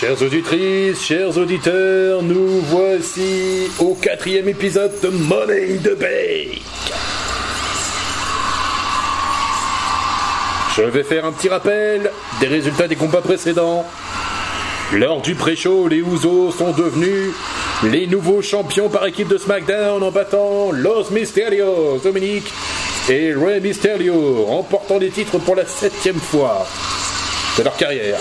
Chères auditrices, chers auditeurs, nous voici au quatrième épisode de Money in the. Je vais faire un petit rappel des résultats des combats précédents. Lors du pré-show, les Usos sont devenus les nouveaux champions par équipe de SmackDown en battant Los Mysterios, Dominique et Rey Mysterio, remportant les titres pour la septième fois de leur carrière.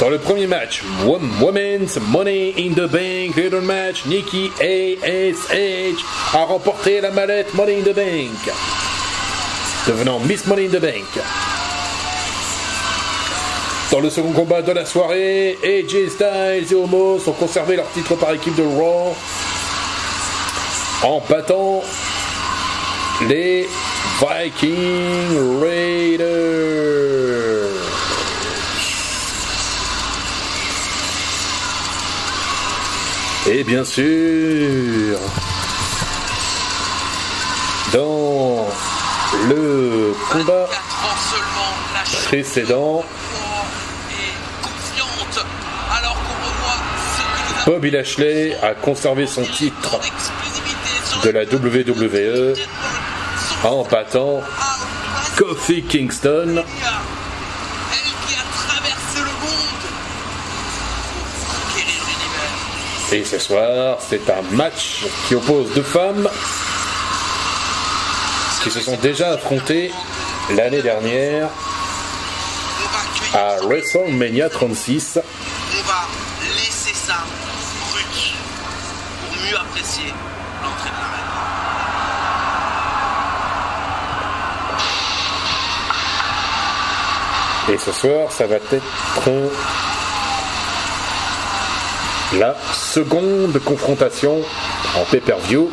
Dans le premier match, Women's Money in the Bank Little Match, Nikki ASH a remporté la mallette Money in the Bank, devenant Miss Money in the Bank. Dans le second combat de la soirée, AJ Styles et Homos ont conservé leur titre par équipe de Raw en battant les Viking Raiders. Et bien sûr, dans le combat précédent, Bobby Lashley a conservé son titre de la WWE en battant Kofi Kingston. Et ce soir, c'est un match qui oppose deux femmes qui se sont déjà affrontées l'année dernière à WrestleMania 36. On va laisser ça brut pour mieux apprécier l'entrée de la reine. Et ce soir, ça va être la seconde confrontation en pay-per-view.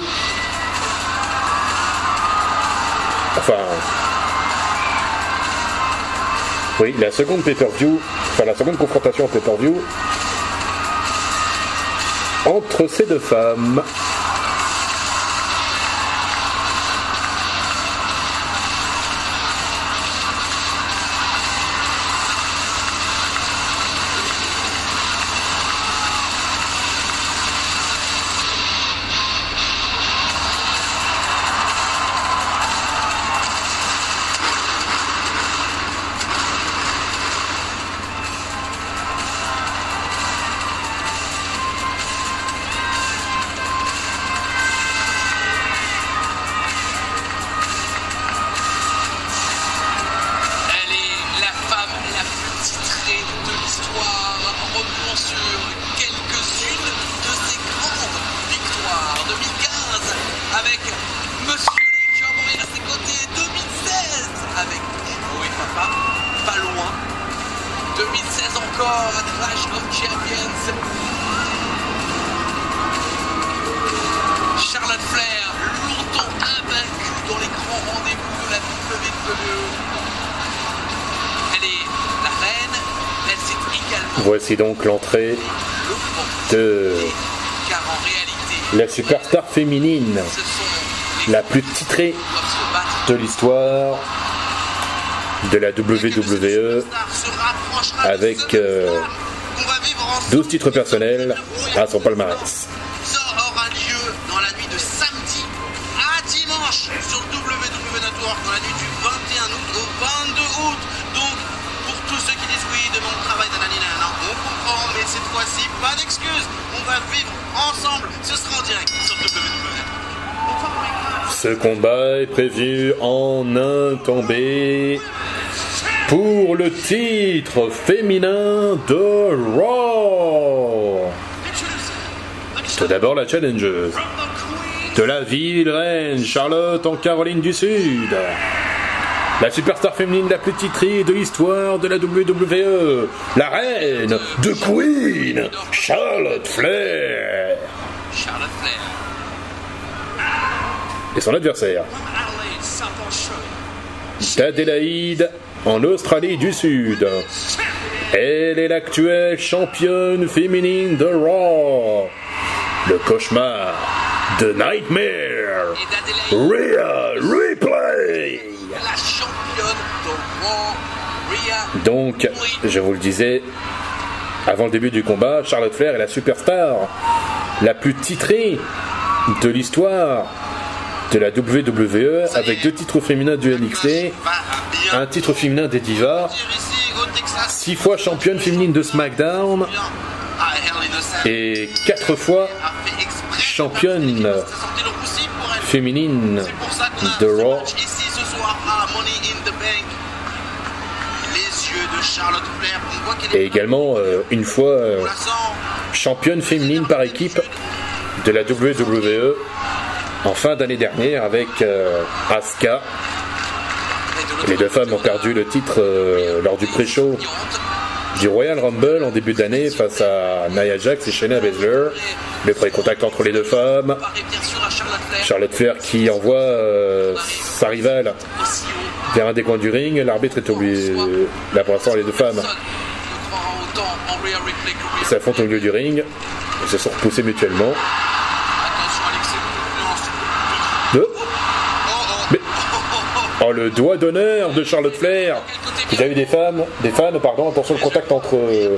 Enfin. Oui, la seconde pay-per-view. Enfin, la seconde confrontation en pay-per-view. Entre ces deux femmes. Voici donc l'entrée de la superstar féminine la plus titrée de l'histoire de la WWE avec, euh, 12 titres personnels à son palmarès. Dans la nuit du 21 août au 22 août. Donc, pour tous ceux qui disent oui, de mon travail, nanani, nanana, mais cette fois-ci, pas d'excuses. On va vivre ensemble. Ce sera en direct sur WWE. Ce combat est prévu en un tombé pour le titre féminin de Raw. Tout d'abord la challengeuse de la ville reine Charlotte en Caroline du Sud. La superstar féminine la plus titrée de l'histoire de la WWE. La reine de Queen, Charlotte Flair. Charlotte Flair. Et son adversaire, d'Adélaïde en Australie du Sud. Elle est l'actuelle championne féminine de Raw. Le cauchemar de Nightmare. et d'Adelaide, Donc, je vous le disais, avant le début du combat, Charlotte Flair est la superstar, la plus titrée de l'histoire de la WWE, avec deux titres féminins du NXT, un titre féminin des Divas, six fois championne féminine de SmackDown et quatre fois championne de passer ça sortait le roussi pour elle. féminine C'est pour ça qu'on a de ce Raw. match ici ce soir à Money in the Bank. Les yeux de Charlotte Flair, on voit qu'elle Et également euh, une fois euh, championne féminine par équipe de la WWE en fin d'année dernière avec euh, Asuka. Les deux femmes ont perdu le titre lors du pré-show du Royal Rumble en début d'année face à Nia Jax et Shayna Baszler. Le pré-contact entre les deux femmes. Charlotte Flair. Qui envoie sa rivale Un des coins du ring. L'arbitre est obligé. Là pour l'instant, les deux femmes s'affrontent au milieu du ring. Ils se sont repoussés mutuellement. Deux. Mais- Oh, le doigt d'honneur de Charlotte Flair. Il a eu des femmes, des fans, pardon, attention le contact entre euh,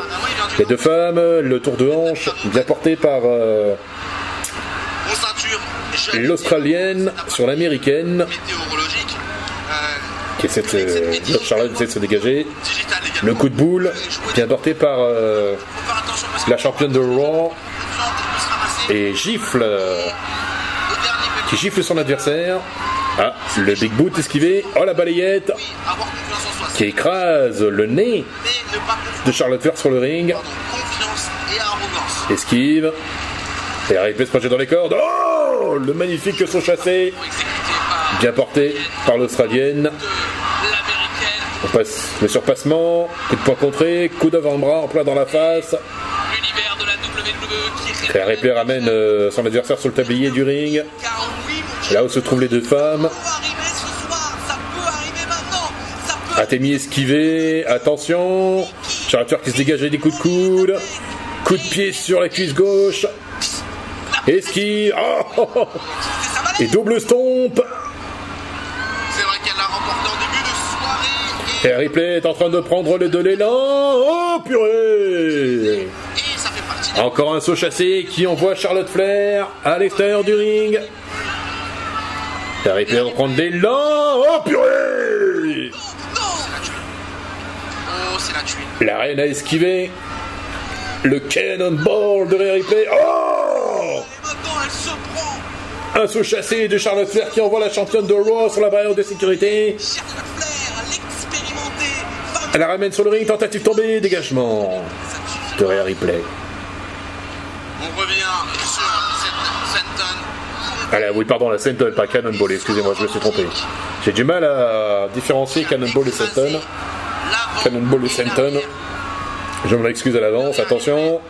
les deux femmes, le tour de hanche, bien porté par euh, l'Australienne sur l'Américaine, qui essaie de se, Charlotte essaie de se dégager. Le coup de boule, bien porté par euh, la championne de Raw et gifle, qui gifle son adversaire. Ah, le big boot esquivé. Oh la balayette qui écrase le nez de Charlotte Flair sur le ring. Esquive. Et arrive se projet dans les cordes. Oh Le magnifique saut chassé. Bien porté par l'Australienne. On passe le surpassement. Coup de poing contré. Coup d'avant-bras en plein dans la face. la Et Ripley ramène euh, son adversaire sur le tablier du ring. Là où se trouvent les deux femmes. Atemi esquivé. Attention. Charlotte Flair qui se dégageait des coups de coude. Coup de pied sur la cuisse gauche. Esquive. Oh c'est sa valette. Et double stomp. C'est vrai qu'elle l'a remporté en début de soirée Et Ripley est en train de prendre le de l'élan. Oh purée Encore un saut chassé qui envoie Charlotte Flair à l'extérieur du ring. Et Ripley va prendre l'élan. Oh purée la reine a esquivé. Le cannonball de Ripley. Oh. Un saut chassé de Charlotte Flair qui envoie la championne de Raw sur la barrière de sécurité. Elle la ramène sur le ring, tentative tombée, dégagement de. Rhea Ripley. On revient sur cette Fenton. Ah oui, pardon, la Senton, pas Cannonball, excusez-moi, je me suis trompé. J'ai du mal à différencier Cannonball et Senton. Cannonball et Senton. Je m'en excuse à l'avance, attention.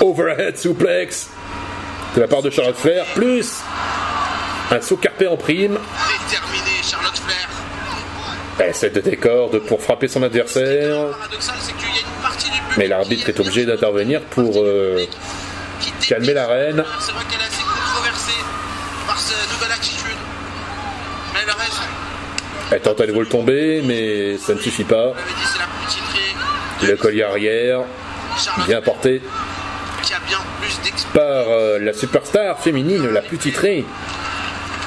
Overhead suplex de la part de Charlotte Flair, plus un saut carpé en prime. Déterminée, Charlotte Flair. Elle essaie de décorde pour frapper son adversaire. Mais l'arbitre est obligé d'intervenir pour euh, calmer la reine. C'est vrai qu'elle est assez controversée par sa nouvelle attitude. Mais elle. Elle tente à nouveau le tomber, mais ça ne suffit pas. Le collier arrière, bien porté par euh, la superstar féminine la plus titrée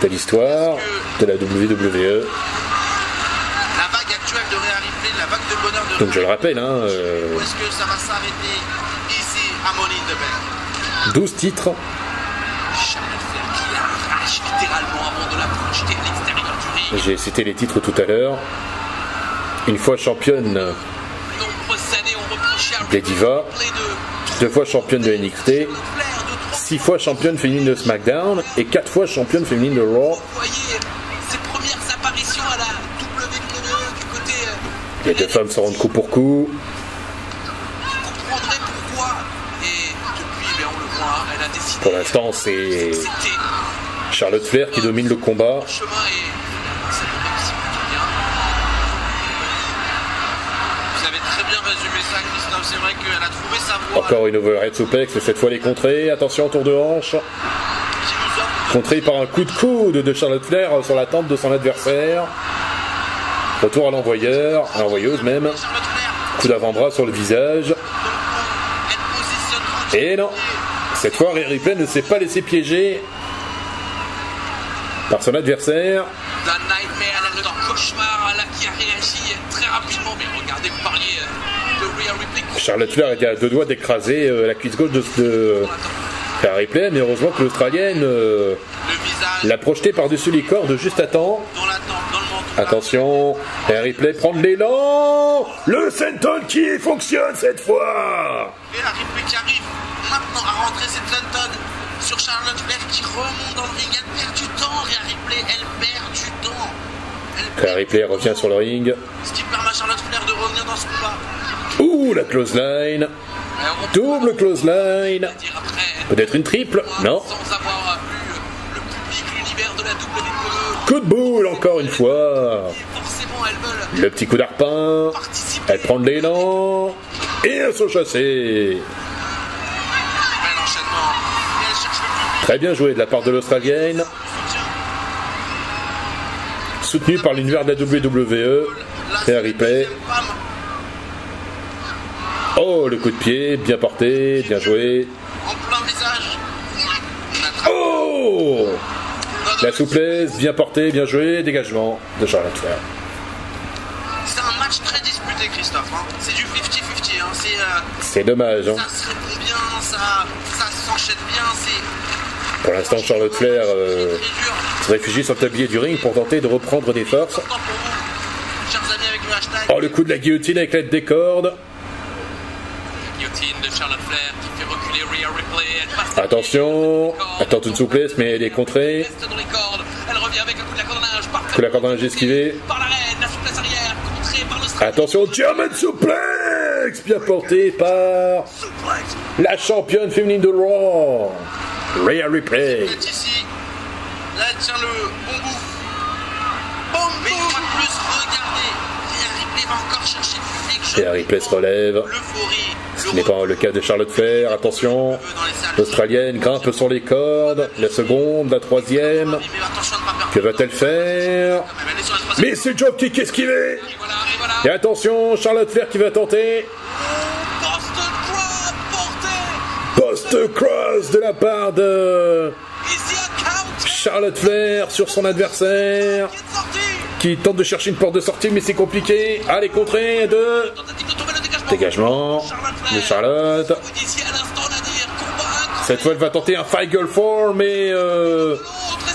de l'histoire de la WWE. La vague actuelle de Rhea Ripley, la vague de bonheur de Donc je le rappelle, hein, euh, Ripley, Où est-ce que ça va s'arrêter ici à Money in the Bank 12 titres, Charlotte Flair qui l'arrache littéralement avant de la projeter à l'extérieur du ring. j'ai cité les titres tout à l'heure. Une fois championne des divas, deux fois championne de NXT, six fois championne féminine de SmackDown et quatre fois championne féminine de Raw. Vous voyez ses premières apparitions à la WWE du côté. euh, Les deux femmes se rendent coup pour coup. Pour l'instant, c'est Charlotte Flair qui domine le combat. Encore une overhead suplex, et cette fois les contrées. Attention, tour de hanche. Contré par un coup de coude de Charlotte Flair sur la tente de son adversaire. Retour à l'envoyeur, à l'envoyeuse même. Coup d'avant-bras sur le visage. Et non Cette fois, Ripley ne s'est pas laissé piéger par son adversaire. The Nightmare, le cauchemar là qui a réagi très rapidement. Mais regardez, vous parliez de Rhea Ripley. Charlotte Flair était à deux doigts d'écraser euh, la cuisse gauche de, de Ripley, mais heureusement que l'Australienne euh, l'a projeté par-dessus les cordes juste à temps. dans la tempe, dans le menton. Attention, Rhea Ripley prend de l'élan Le senton qui fonctionne cette fois Et la Ripley qui arrive maintenant à rentrer cette Clinton sur Charlotte Flair qui remonte dans le ring. Elle perd du temps, Ripley, elle perd du temps. Elle Rhea Ripley revient sur le ring. Ce qui permet à Charlotte Flair de revenir dans ce combat. Ouh, la close line Double close line. Peut-être une triple Non Sans avoir eu le public, l'univers de la WWE. Coup de boule encore une fois Et Le petit coup d'arpin. Elle prend de l'élan et elles sont chassées. Bel enchaînement. Et elle le public. Très bien joué de la part de l'Australienne, soutenue par l'univers de la WWE. Ripley. deuxième femme. Oh, le coup de pied, bien porté, bien joué. En plein visage. On attrape. Oh La souplesse, bien portée, bien joué, dégagement de Charlotte Flair. C'est un match très disputé, Christophe. hein. C'est du 50-50. hein. C'est, euh, C'est dommage. Hein. ça se répond bien, ça, ça s'enchaîne bien. C'est Pour l'instant, Charlotte Flair euh, dur. se réfugie sur le tablier du ring pour tenter de reprendre des forces. Oh, le coup de la guillotine avec l'aide des cordes. Guillotine de Charlotte Flair qui fait reculer Rhea Ripley. Elle passe Attention, elle tente une souplesse, mais elle est contrée. reste dans les cordes. Elle revient avec un coup de la cordonnage. Parfait. Coup la cordonnage esquivé. Par la souplesse arrière, contrée par l'Australie. Attention, German suplex Bien porté par Suplex. la championne féminine de Raw, Rhea Ripley. Ici. Là, elle tient le bon bout. Bon Mais une fois de plus, regardez. Rhea Ripley va encore chercher le public. Je Rhea Ripley se relève. L'euphorie. Ce n'est pas le cas de Charlotte Flair. Attention, l'Australienne grimpe sur les cordes. La seconde, la troisième. Que va-t-elle faire? Est. Mais c'est esquivé Et voilà, et voilà. Et attention, Charlotte Flair qui va tenter. Post cross de la part de Charlotte Flair sur son adversaire. qui est. Qui tente de chercher une porte de sortie, mais c'est compliqué. Allez, contrée de dégagement. De Charlotte. Cette fois, elle va tenter un Figure 4, mais euh,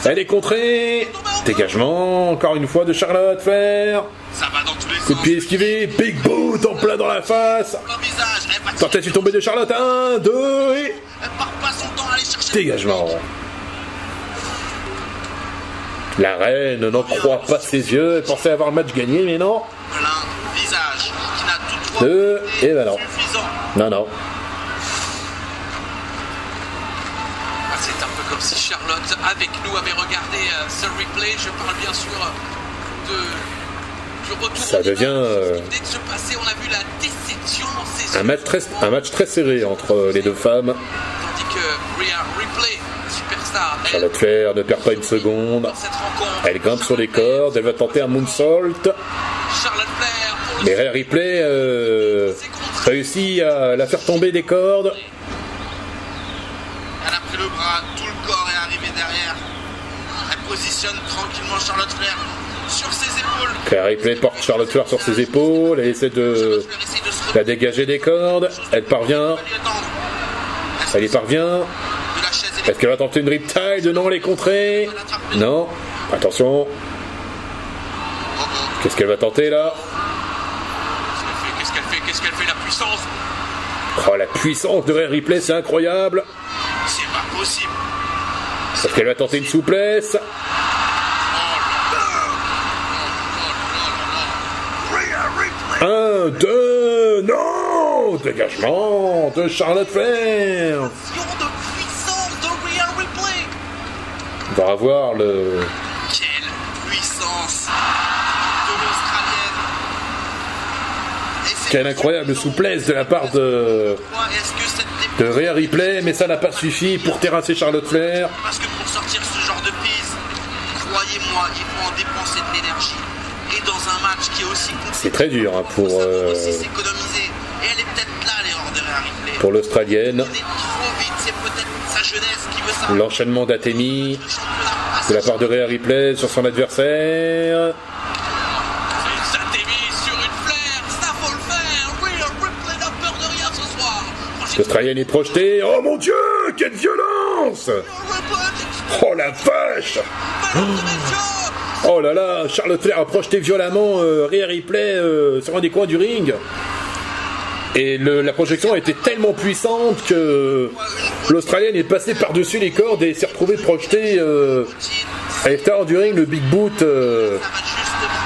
elle est contrée. Dégagement, encore une fois de Charlotte les Coup de pied esquivé, big boot en plein dans la face. Tentative tombée de Charlotte, 1, 2 et dégagement. La reine n'en croit pas ses yeux, elle pensait avoir le match gagné, mais non. Deux, et ben non. Non, non. Ah, C'est un peu comme si Charlotte, avec nous, avait regardé euh, ce replay. Je parle bien sûr euh, de, du retour. Ça en devient, euh, Un match très, un match très serré entre les deux femmes. Tandis que Rhea Ripley, superstar, elle, Charlotte Flair ne perd pas une seconde. Elle grimpe sur les cordes, elle va tenter un moonsault. Mais Rhea Ripley euh, réussit à la faire tomber des cordes. Elle a pris le bras, tout le corps est arrivé derrière. Elle positionne tranquillement Charlotte Flair sur ses épaules. Rhea Ripley porte Charlotte Flair sur ses épaules, elle essaie de la dégager des cordes. Elle parvient, elle y parvient. Est-ce qu'elle va tenter une riptide Non, elle est contrée. Non. Attention, Oh, oh. qu'est-ce qu'elle va tenter là Qu'est-ce qu'elle fait Qu'est-ce qu'elle fait Qu'est-ce qu'elle fait La puissance Oh, la puissance de Rhea Ripley, c'est incroyable. C'est pas possible. Est-ce qu'elle va tenter une souplesse. Un, deux, non Dégagement de Charlotte Flair. On va avoir le... Quelle puissance Et c'est Quelle incroyable souplesse de la part de, de Rhea Ripley, mais ça n'a pas suffi pour terrasser Charlotte Flair. Parce que pour sortir ce genre de prise, croyez-moi, il faut en dépenser de l'énergie. Et dans un match qui est aussi compliqué, C'est très dur hein, pour, ça peut euh, aussi s'économiser. Et elle est peut-être là l'erreur de Rhea Ripley. pour l'Australienne. Qui. L'enchaînement championnat de la part de Rhea Ripley sur son adversaire. Ça t'est mis sur une flair, ça faut le faire. Rhea Ripley n'a peur de rien ce soir. Prochaine L'Australienne est projetée. Oh mon dieu, quelle violence Oh la vache Oh là là, Charlotte Flair a projeté violemment euh, Rhea Ripley euh, sur un des coins du ring. Et la projection a été tellement puissante que l'Australienne est passée par-dessus les cordes et s'est retrouvée projetée euh, à l'extérieur du ring, le big boot euh,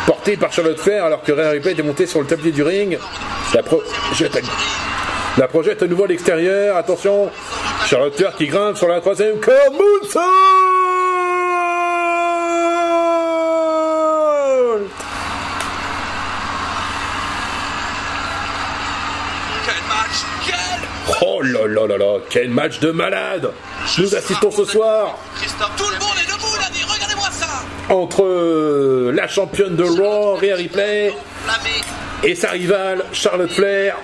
porté par Charlotte Flair alors que Rhea Ripley était montée sur le tablier du ring. La, pro- la projette à nouveau à l'extérieur. Attention, Charlotte Flair qui grimpe sur la troisième. Corde. Moonsault quel match, quel Oh là là là là, quel match de malade! Nous assistons ce soir tout le monde est debout, dit, regardez-moi ça. entre euh, la championne de Raw, Rhea Ripley, et sa rivale, Charlotte Flair.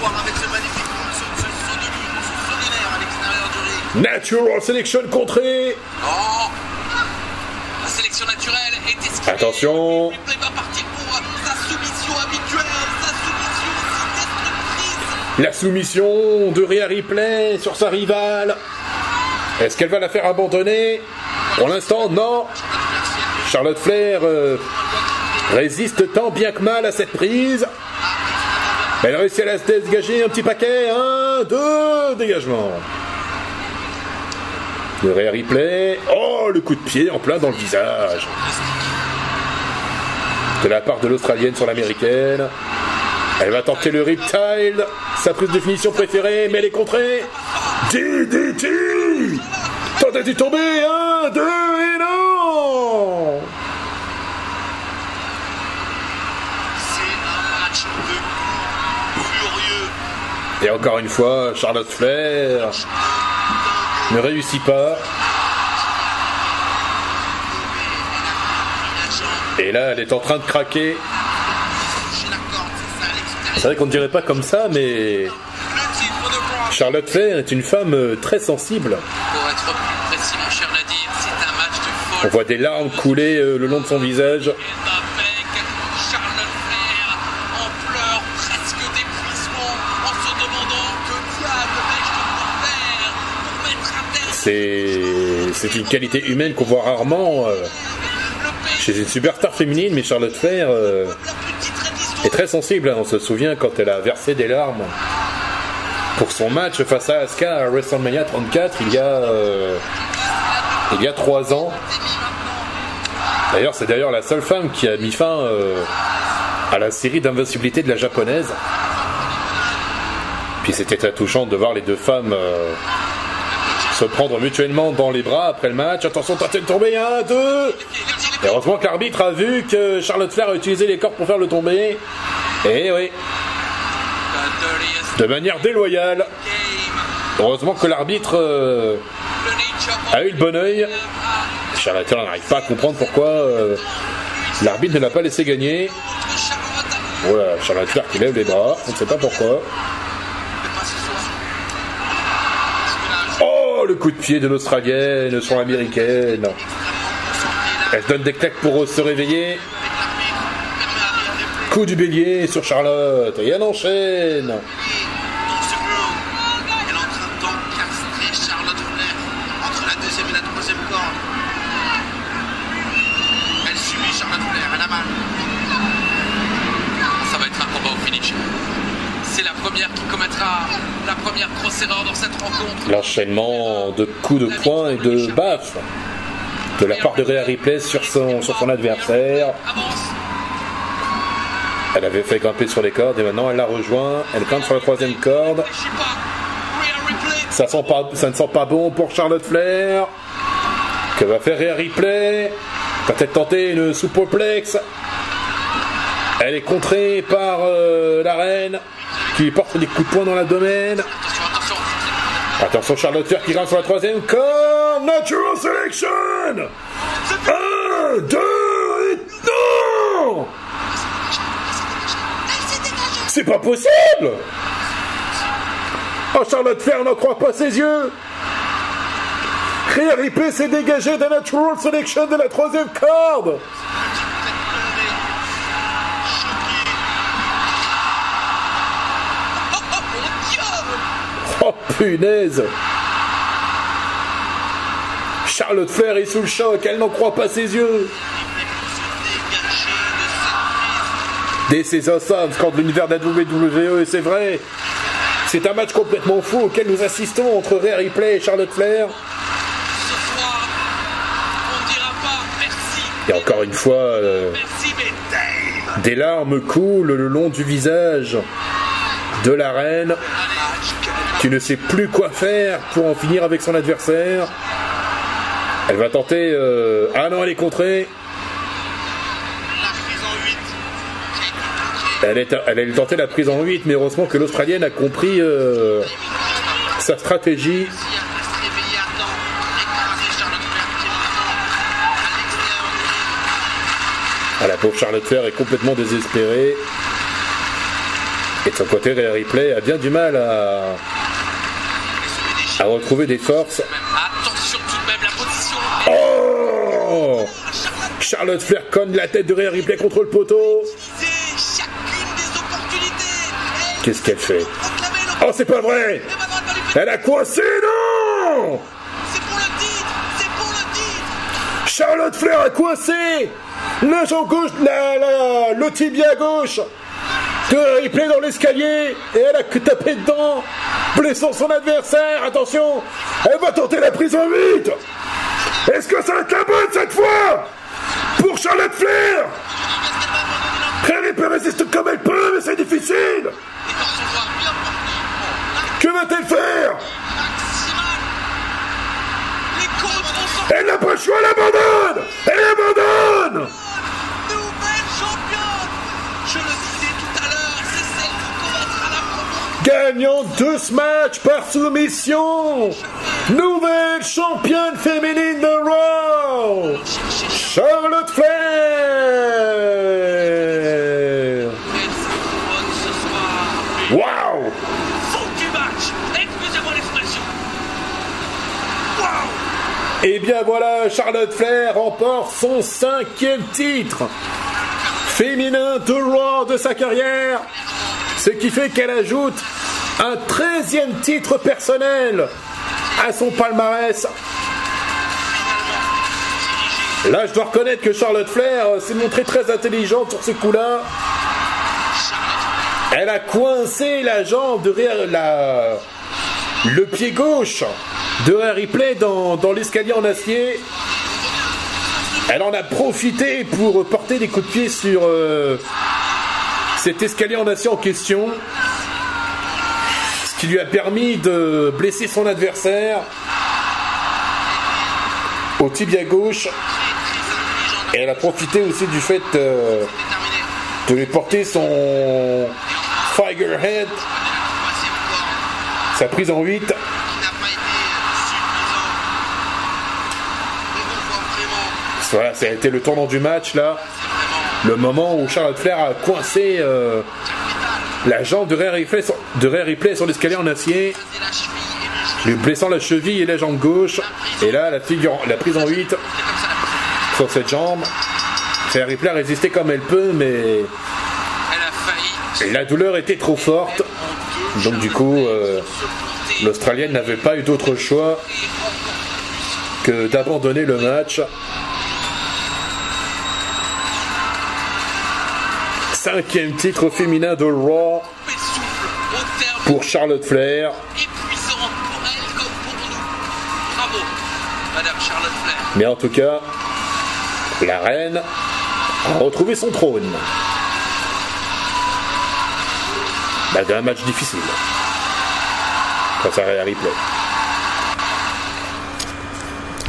Ce soir avec ce magnifique ce, ce saut de lutte, ce saut lunaire à l'extérieur du ring. Natural Selection contrée Oh La sélection naturelle est esquivée. Attention. Ripley va partir pour sa soumission habituelle, sa soumission si destructrice. La soumission de Rhea Ripley sur sa rivale. Est-ce qu'elle va la faire abandonner? Pour l'instant, non. Charlotte Flair euh, résiste tant bien que mal à cette prise. Elle réussit à la dégager un petit paquet. Un, deux, dégagement. De Rhea Ripley. Oh, le coup de pied en plein dans le visage. De la part de l'Australienne sur l'Américaine. Elle va tenter le Riptile, sa prise de finition préférée, mais elle est contrée. DDT Tentez-y tomber Un, deux, et non C'est un match de coups furieux. Et encore une fois, Charlotte Flair ne réussit pas. Et là, elle est en train de craquer. C'est vrai qu'on ne dirait pas comme ça, mais. Charlotte Flair est une femme euh, très sensible. On voit des larmes couler euh, le long de son visage. C'est une qualité humaine qu'on voit rarement euh, chez une superstar féminine, mais Charlotte Flair euh, est très sensible. hein. On se souvient quand elle a versé des larmes pour son match face à Asuka à WrestleMania 34 il y a euh, il y a trois ans. D'ailleurs, c'est d'ailleurs la seule femme qui a mis fin à la série d'invincibilité de la japonaise. Puis c'était très touchant de voir les deux femmes se prendre mutuellement dans les bras après le match. Attention, tentez de tomber, un, deux. Et heureusement que l'arbitre a vu que Charlotte Flair a utilisé les cordes pour faire le tomber. Et oui, The dirtiest de manière déloyale. Heureusement que l'arbitre euh, a eu le bon oeil. Charlotte Flair n'arrive pas à comprendre pourquoi euh, l'arbitre ne l'a pas laissé gagner. Voilà, Charlotte Flair qui lève les bras, on ne sait pas pourquoi. Mais pas ce soir. Parce que là, Oh, le coup de pied de l'Australienne sur l'Américaine. Elle donne des claques pour se réveiller. Coup du bélier sur Charlotte. Et elle enchaîne. Ça va être un combat au finish. C'est la première qui commettra la première grosse erreur dans cette rencontre. L'enchaînement de coups de poing et de baffes de la part de Rhea Ripley sur son, sur son adversaire. Elle avait fait grimper sur les cordes et maintenant elle la rejoint. Elle grimpe sur la troisième corde. Ça, sent pas, ça ne sent pas bon pour Charlotte Flair. Que va faire Rhea Ripley? Elle tenter une soupoplex Elle est contrée par euh, la reine qui porte des coups de poing dans la domaine. Attention, Charlotte Flair qui rentre sur la troisième comme Natural Selection. Un, deux et non. C'est pas possible. Oh, Charlotte Flair n'en croit pas ses yeux. RIP s'est dégagé de Natural Selection de la troisième corde. Punaise. Charlotte Flair est sous le choc, elle n'en croit pas ses yeux. Ses awesome quand l'univers de la WWE, c'est vrai. C'est un match complètement fou auquel nous assistons entre Rhea Ripley et Charlotte Flair. Et encore une fois, euh, des larmes coulent le long du visage de la reine qui ne sait plus quoi faire pour en finir avec son adversaire. Elle va tenter... Euh, ah non, elle est contrée. Elle, est, elle a tenté la prise en 8, mais heureusement que l'Australienne a compris euh, sa stratégie. Ah, la pauvre Charlotte Flair est complètement désespérée. Et de son côté, Rhea Ripley a bien du mal à, à retrouver des forces. Oh Charlotte Flair conne la tête de Rhea Ripley contre le poteau. Qu'est-ce qu'elle fait Oh, c'est pas vrai Elle a coincé, non C'est pour le titre C'est pour le titre. Charlotte Flair a coincé. La jambe gauche, la, la, le tibia gauche de Ripley dans l'escalier et elle a tapé dedans, blessant son adversaire. Attention, elle va tenter la prise en 8. Est-ce que ça va être la bonne cette fois Pour Charlotte Flair? Elle peut résister comme elle peut, mais c'est difficile. Que va-t-elle faire? Elle n'a pas le choix, elle abandonne! Elle abandonne Nouvelle championne Je le disais tout à l'heure, c'est celle qui commencera la Gagnant de ce match par soumission. Nouvelle championne féminine de Raw Charlotte Flair. Et eh bien voilà, Charlotte Flair remporte son cinquième titre féminin de Raw de sa carrière, ce qui fait qu'elle ajoute un treizième titre personnel à son palmarès. Là, je dois reconnaître que Charlotte Flair s'est montrée très intelligente sur ce coup-là. Elle a coincé la jambe de la, le pied gauche de Harry Play dans, l'escalier en acier. Elle en a profité pour porter des coups de pied sur euh, cet escalier en acier en question. Qui lui a permis de blesser son adversaire au tibia gauche. Et elle a profité aussi du fait euh, de lui porter son Figurehead, sa prise en 8. Voilà, ça a été le tournant du match là. Le moment où Charlotte Flair a coincé euh, la jambe de Ray Ripley, sur, de Ripley sur l'escalier en acier, lui blessant la cheville et la jambe gauche. Et là, la, figure, la prise en 8 sur cette jambe. Ray Ripley a résisté comme elle peut, mais la douleur était trop forte. Donc du coup, euh, l'Australienne n'avait pas eu d'autre choix que d'abandonner le match. Cinquième titre féminin de Raw pour Charlotte Flair. Mais en tout cas, la reine a retrouvé son trône. Malgré un match difficile. Face à Ripley.